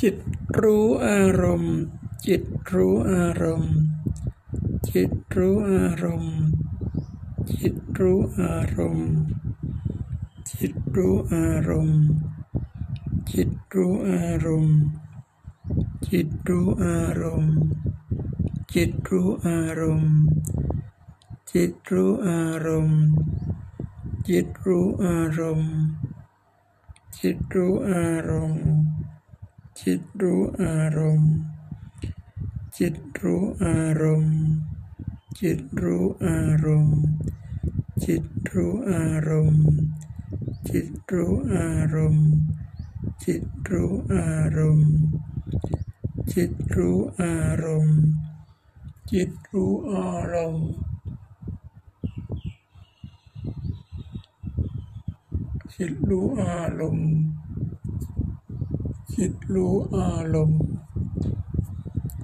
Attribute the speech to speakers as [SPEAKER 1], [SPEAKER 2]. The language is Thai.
[SPEAKER 1] จิตรู้อารมณ์ จิตรู้อารมณ์ จิตรู้อารมณ์ จิตรู้อารมณ์ จิตรู้อารมณ์ จิตรู้อารมณ์ จิตรู้อารมณ์ จิตรู้อารมณ์ จิตรู้อารมณ์ จิตรู้อารมณ์ จิตรู้อารมณ์ จิตรู้อารมณ์ จิตรู้อารมณ์ จิตรู้อารมณ์ จิตรู้อารมณ์ จิตรู้อารมณ์ จิตรู้อารมณ์ จิตรู้อารมณ์ จิตรู้อารมณ์จิตรู้อารมณ์ จิตรู้อารมณ์